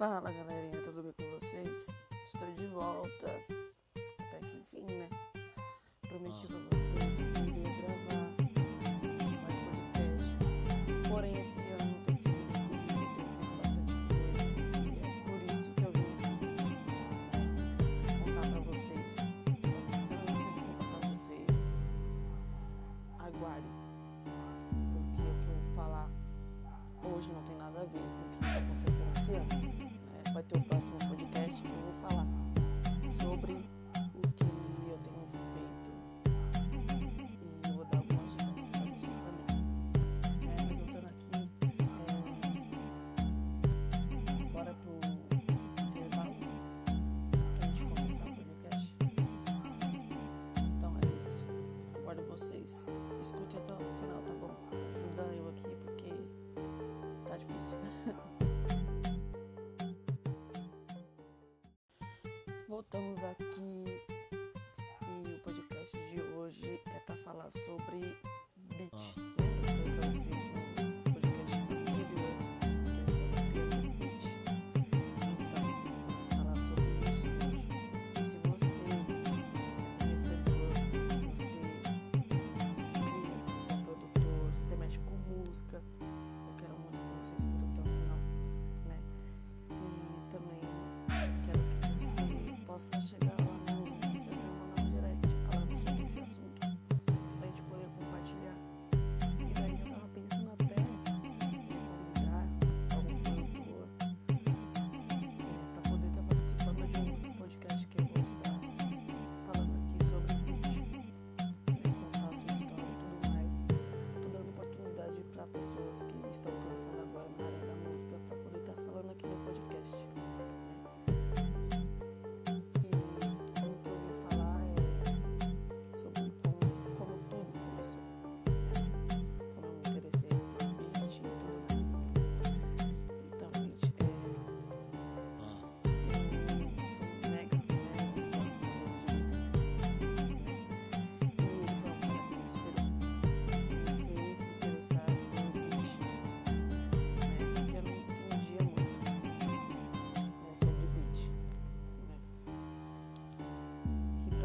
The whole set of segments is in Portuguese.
Fala galerinha, tudo bem com vocês? Estou de volta. Até que enfim, né? Prometi pra vocês que iria gravar mais podcast. Porém, esse ano vai ter o próximo podcast que eu vou falar Voltamos aqui e o podcast de hoje é para falar sobre beat. Lembra que eu falei pra vocês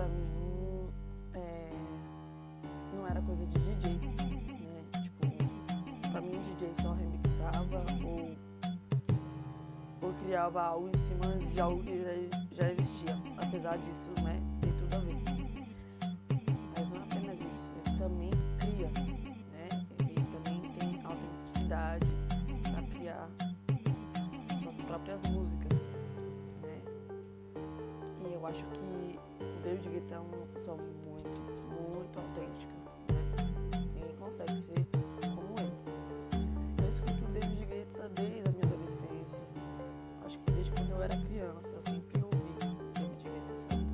pra mim é, não era coisa de DJ. Né? Tipo, pra mim o DJ só remixava ou, ou criava algo em cima de algo que já, já existia. Apesar disso, né, ter tudo a ver. Mas não é apenas isso, ele também cria, né? Ele também tem autenticidade para criar suas próprias músicas, né? E eu acho que David Guetta é uma pessoa muito, muito autêntica, né? Ninguém consegue ser como ele. Eu escuto David Guetta desde a minha adolescência. Acho que desde quando eu era criança, eu sempre ouvi David Guetta, sabe?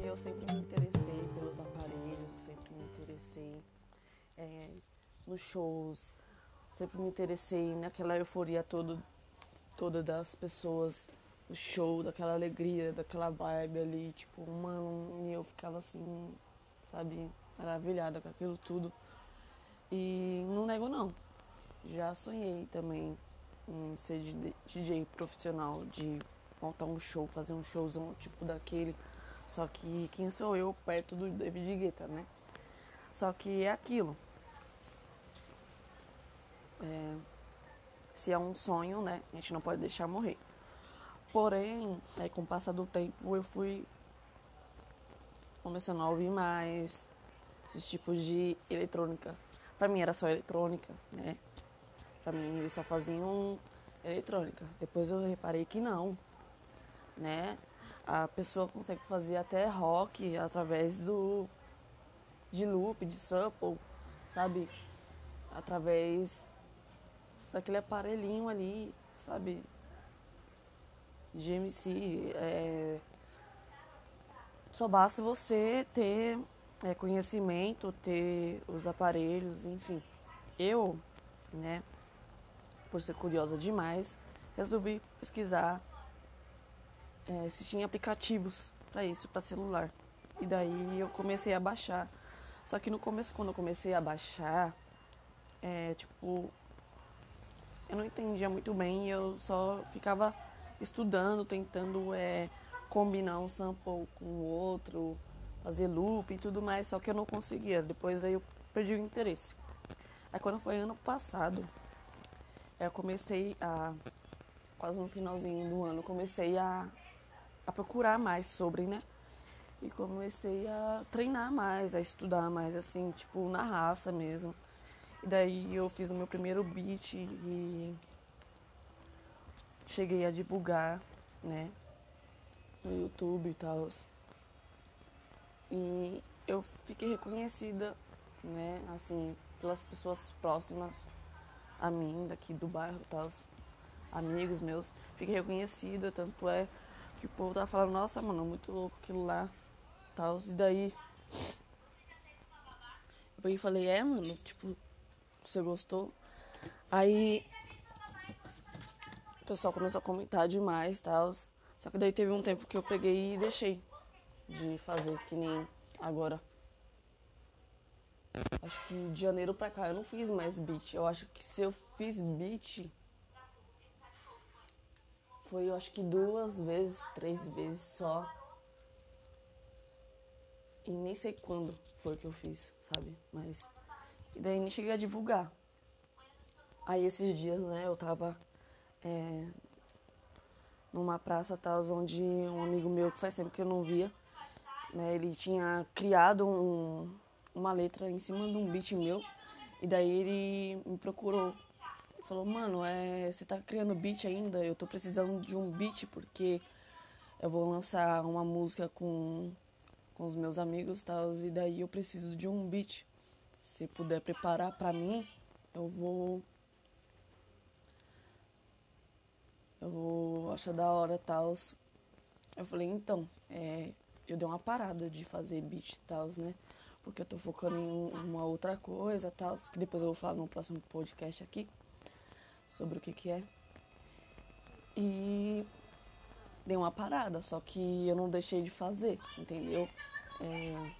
E eu sempre me interessei pelos aparelhos, sempre me interessei é, nos shows, sempre me interessei naquela euforia todo, toda das pessoas, do show, daquela alegria, daquela vibe ali, tipo, mano, e eu ficava assim, sabe, maravilhada com aquilo tudo. E não nego não, já sonhei também em ser DJ profissional, de montar um show, fazer um showzão tipo daquele. Só que quem sou eu perto do David Guetta, né? Só que é aquilo. É, se é um sonho, né? A gente não pode deixar morrer. Porém, é, com o passar do tempo, eu fui começando a ouvir mais esses tipos de eletrônica. Pra mim era só eletrônica, né? Pra mim eles só faziam eletrônica. Depois eu reparei que não, né? A pessoa consegue fazer até rock através do de loop, de sample, sabe? Através daquele aparelhinho ali, sabe? De MC. É... Só basta você ter é, conhecimento, ter os aparelhos, enfim. Eu, né, por ser curiosa demais, resolvi pesquisar é, se tinha aplicativos para isso, para celular. E daí eu comecei a baixar. Só que no começo, quando eu comecei a baixar, é, tipo, eu não entendia muito bem, eu só ficava estudando, tentando é, combinar um sample com o outro, fazer loop e tudo mais, só que eu não conseguia. Depois aí eu perdi o interesse. Aí quando foi ano passado, eu comecei a, quase no finalzinho do ano, comecei a, a procurar mais sobre, né? E comecei a treinar mais, a estudar mais, assim, tipo, na raça mesmo. E daí eu fiz o meu primeiro beat e cheguei a divulgar, né? No YouTube e tal. E eu fiquei reconhecida, né? Assim, pelas pessoas próximas a mim, daqui do bairro e tal. Amigos meus. Fiquei reconhecida, tanto é que o povo tava falando, nossa, mano, muito louco aquilo lá. Tal. E daí. Eu falei, é, mano, tipo, você gostou? Aí pessoal começou a comentar demais tal. Só que daí teve um tempo que eu peguei e deixei de fazer, que nem agora. Acho que de janeiro pra cá eu não fiz mais beat. Eu acho que se eu fiz beat. Foi eu acho que duas vezes, três vezes só. E nem sei quando foi que eu fiz, sabe? Mas. E daí nem cheguei a divulgar. Aí esses dias, né, eu tava é, numa praça tal, onde um amigo meu, que faz tempo que eu não via, né, ele tinha criado um, uma letra em cima de um beat meu. E daí ele me procurou. Falou, mano, é, você tá criando beat ainda? Eu tô precisando de um beat porque eu vou lançar uma música com, com os meus amigos tal. E daí eu preciso de um beat. Se puder preparar pra mim, eu vou. Eu vou da hora tal. Eu falei, então, é, eu dei uma parada de fazer beat e tal, né? Porque eu tô focando em uma outra coisa tal, que depois eu vou falar no próximo podcast aqui sobre o que que é. E dei uma parada, só que eu não deixei de fazer, entendeu? É...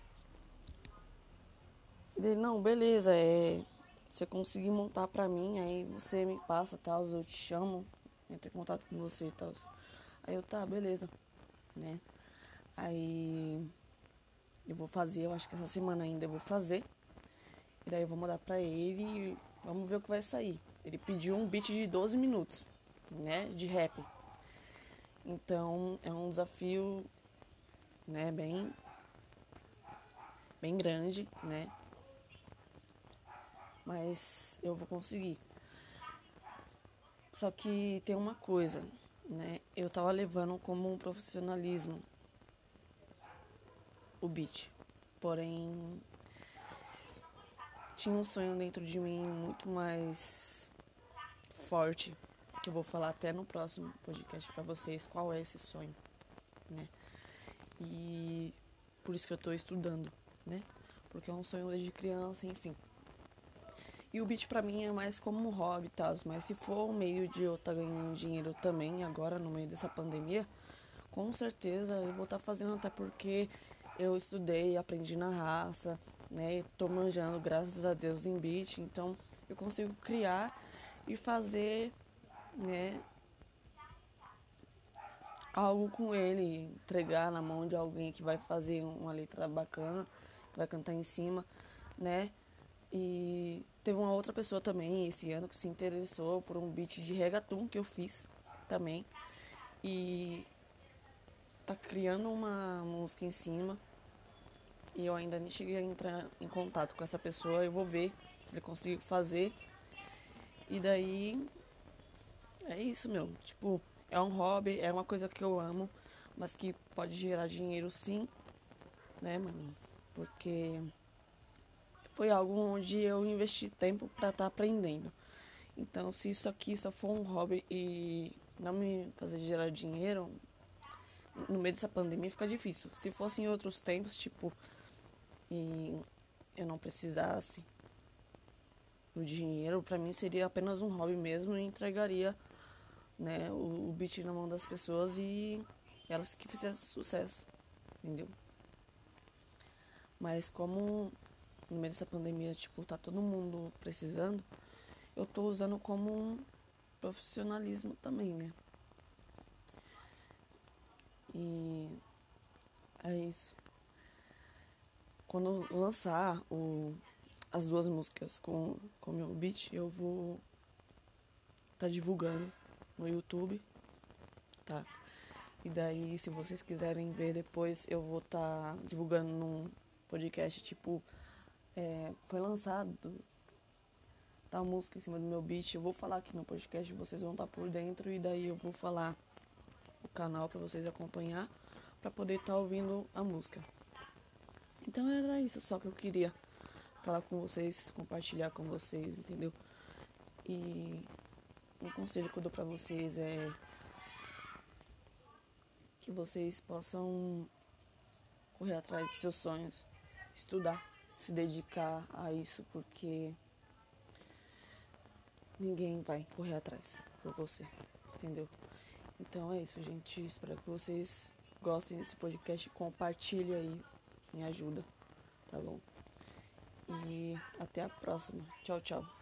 Ele, não, beleza, é... você conseguir montar pra mim, aí você me passa tal, eu te chamo, entro em contato com você e tal. Aí eu, tá, beleza, né? Aí eu vou fazer, eu acho que essa semana ainda eu vou fazer. E daí eu vou mandar pra ele e vamos ver o que vai sair. Ele pediu um beat de 12 minutos, né, de rap. Então é um desafio, né, bem bem grande, né? Mas eu vou conseguir. Só que tem uma coisa, né? Eu tava levando como um profissionalismo o beat. Porém, tinha um sonho dentro de mim muito mais forte, que eu vou falar até no próximo podcast para vocês qual é esse sonho, né? E por isso que eu tô estudando, né? Porque é um sonho desde criança, enfim. E o beat pra mim é mais como um hobby tal, mas se for um meio de eu estar tá ganhando dinheiro também agora no meio dessa pandemia, com certeza eu vou estar tá fazendo até porque eu estudei, aprendi na raça, né? Tô manjando, graças a Deus, em beat, então eu consigo criar e fazer, né? Algo com ele, entregar na mão de alguém que vai fazer uma letra bacana, vai cantar em cima, né? E teve uma outra pessoa também esse ano que se interessou por um beat de reggaeton que eu fiz também. E tá criando uma música em cima. E eu ainda nem cheguei a entrar em contato com essa pessoa. Eu vou ver se ele consigo fazer. E daí. É isso, meu. Tipo, é um hobby, é uma coisa que eu amo, mas que pode gerar dinheiro sim, né, mano? Porque foi algo onde eu investi tempo para estar tá aprendendo. Então, se isso aqui só for um hobby e não me fazer gerar dinheiro, no meio dessa pandemia fica difícil. Se fosse em outros tempos, tipo, e eu não precisasse do dinheiro, para mim seria apenas um hobby mesmo e entregaria né, o, o beat na mão das pessoas e elas que fizessem sucesso, entendeu? Mas como no meio dessa pandemia, tipo, tá todo mundo precisando, eu tô usando como um, profissionalismo também, né? E é isso. Quando lançar o, as duas músicas com o meu beat, eu vou tá divulgando no YouTube, tá? E daí, se vocês quiserem ver depois, eu vou estar tá divulgando num podcast, tipo, é, foi lançado tal música em cima do meu beat. Eu vou falar aqui no podcast, vocês vão estar por dentro e daí eu vou falar o canal para vocês acompanhar, para poder estar tá ouvindo a música. Então era isso só que eu queria falar com vocês, compartilhar com vocês, entendeu? E um conselho que eu dou pra vocês é que vocês possam correr atrás dos seus sonhos, estudar, se dedicar a isso, porque ninguém vai correr atrás por você, entendeu? Então é isso, gente. Espero que vocês gostem desse podcast. Compartilhe aí, me ajuda, tá bom? E até a próxima. Tchau, tchau.